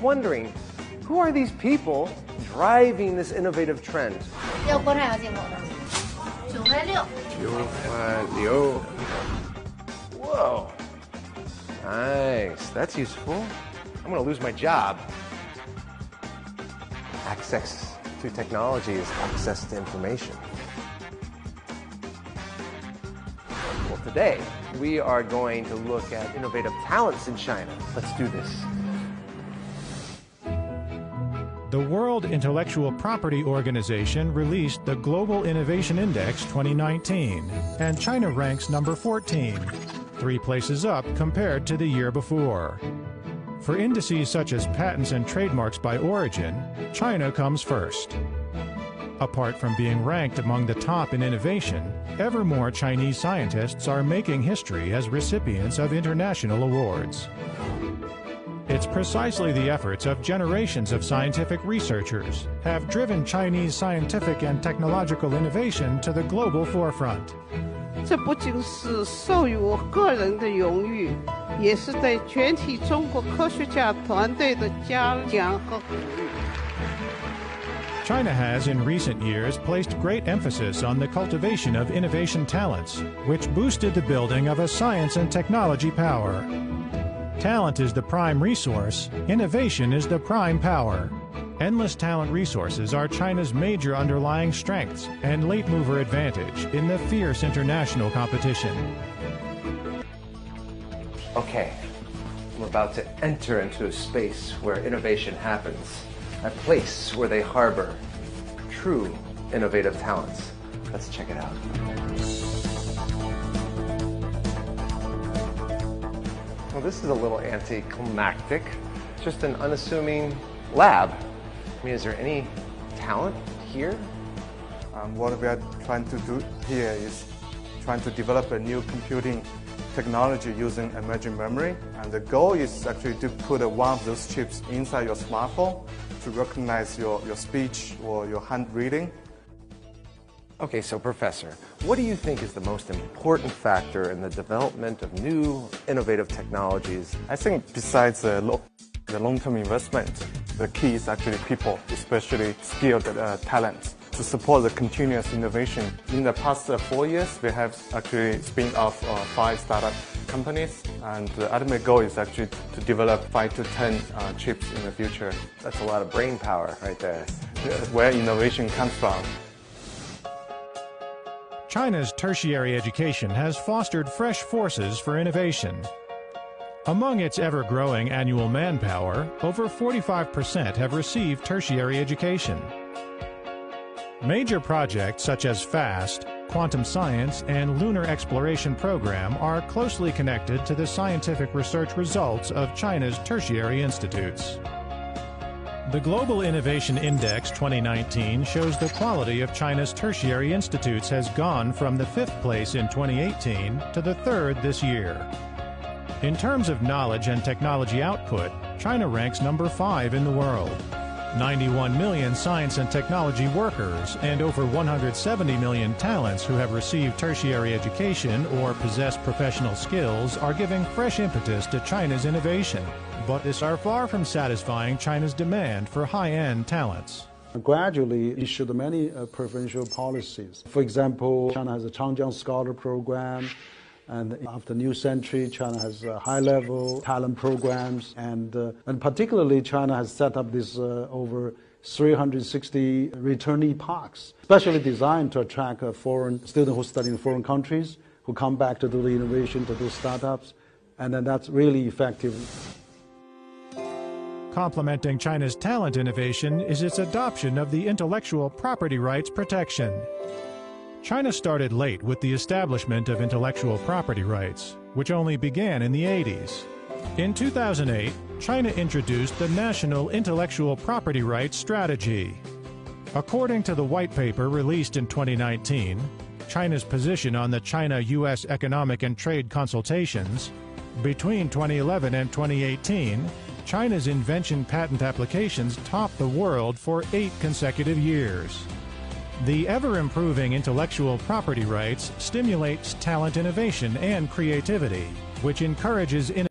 wondering who are these people driving this innovative trend? 要国产要进口的，九块六。 Liu. Whoa. Nice. That's useful. I'm going to lose my job. Access to technology is access to information. Well, today we are going to look at innovative talents in China. Let's do this. The World Intellectual Property Organization released the Global Innovation Index 2019, and China ranks number 14, three places up compared to the year before. For indices such as patents and trademarks by origin, China comes first. Apart from being ranked among the top in innovation, ever more Chinese scientists are making history as recipients of international awards. It's precisely the efforts of generations of scientific researchers have driven Chinese scientific and technological innovation to the global forefront. 这不仅是授予我个人的荣誉，也是对全体中国科学家团队的嘉奖和鼓励。 China has, in recent years, placed great emphasis on the cultivation of innovation talents, which boosted the building of a science and technology power. Talent is the prime resource, innovation is the prime power. Endless talent resources are China's major underlying strengths and late mover advantage in the fierce international competition. Okay, we're about to enter into a space where innovation happens, a place where they harbor true innovative talents. Let's check it out. Well, this is a little anticlimactic, just an unassuming lab. I mean, is there any talent here? Um, what we are trying to do here is trying to develop a new computing technology using emerging memory. And the goal is actually to put one of those chips inside your smartphone to recognize your, your speech or your hand reading. Okay, so Professor, what do you think is the most important factor in the development of new innovative technologies? I think besides the, lo- the long-term investment, the key is actually people, especially skilled uh, talent, to support the continuous innovation. In the past uh, four years, we have actually spun off uh, five startup companies, and the ultimate goal is actually to develop five to ten uh, chips in the future. That's a lot of brain power right there. Where innovation comes from. China's tertiary education has fostered fresh forces for innovation. Among its ever growing annual manpower, over 45% have received tertiary education. Major projects such as FAST, quantum science, and lunar exploration program are closely connected to the scientific research results of China's tertiary institutes. The Global Innovation Index 2019 shows the quality of China's tertiary institutes has gone from the fifth place in 2018 to the third this year. In terms of knowledge and technology output, China ranks number five in the world. 91 million science and technology workers and over 170 million talents who have received tertiary education or possess professional skills are giving fresh impetus to China's innovation. But this are far from satisfying China's demand for high-end talents. gradually issued many uh, preferential policies. For example, China has a Changjiang Scholar Program, and after New Century, China has uh, high-level talent programs, and uh, and particularly China has set up this uh, over 360 returnee parks, specially designed to attract uh, foreign students who study in foreign countries who come back to do the innovation, to do startups, and then that's really effective. Complementing China's talent innovation is its adoption of the intellectual property rights protection. China started late with the establishment of intellectual property rights, which only began in the 80s. In 2008, China introduced the National Intellectual Property Rights Strategy. According to the white paper released in 2019, China's position on the China US economic and trade consultations, between 2011 and 2018, China's invention patent applications topped the world for eight consecutive years. The ever improving intellectual property rights stimulates talent innovation and creativity, which encourages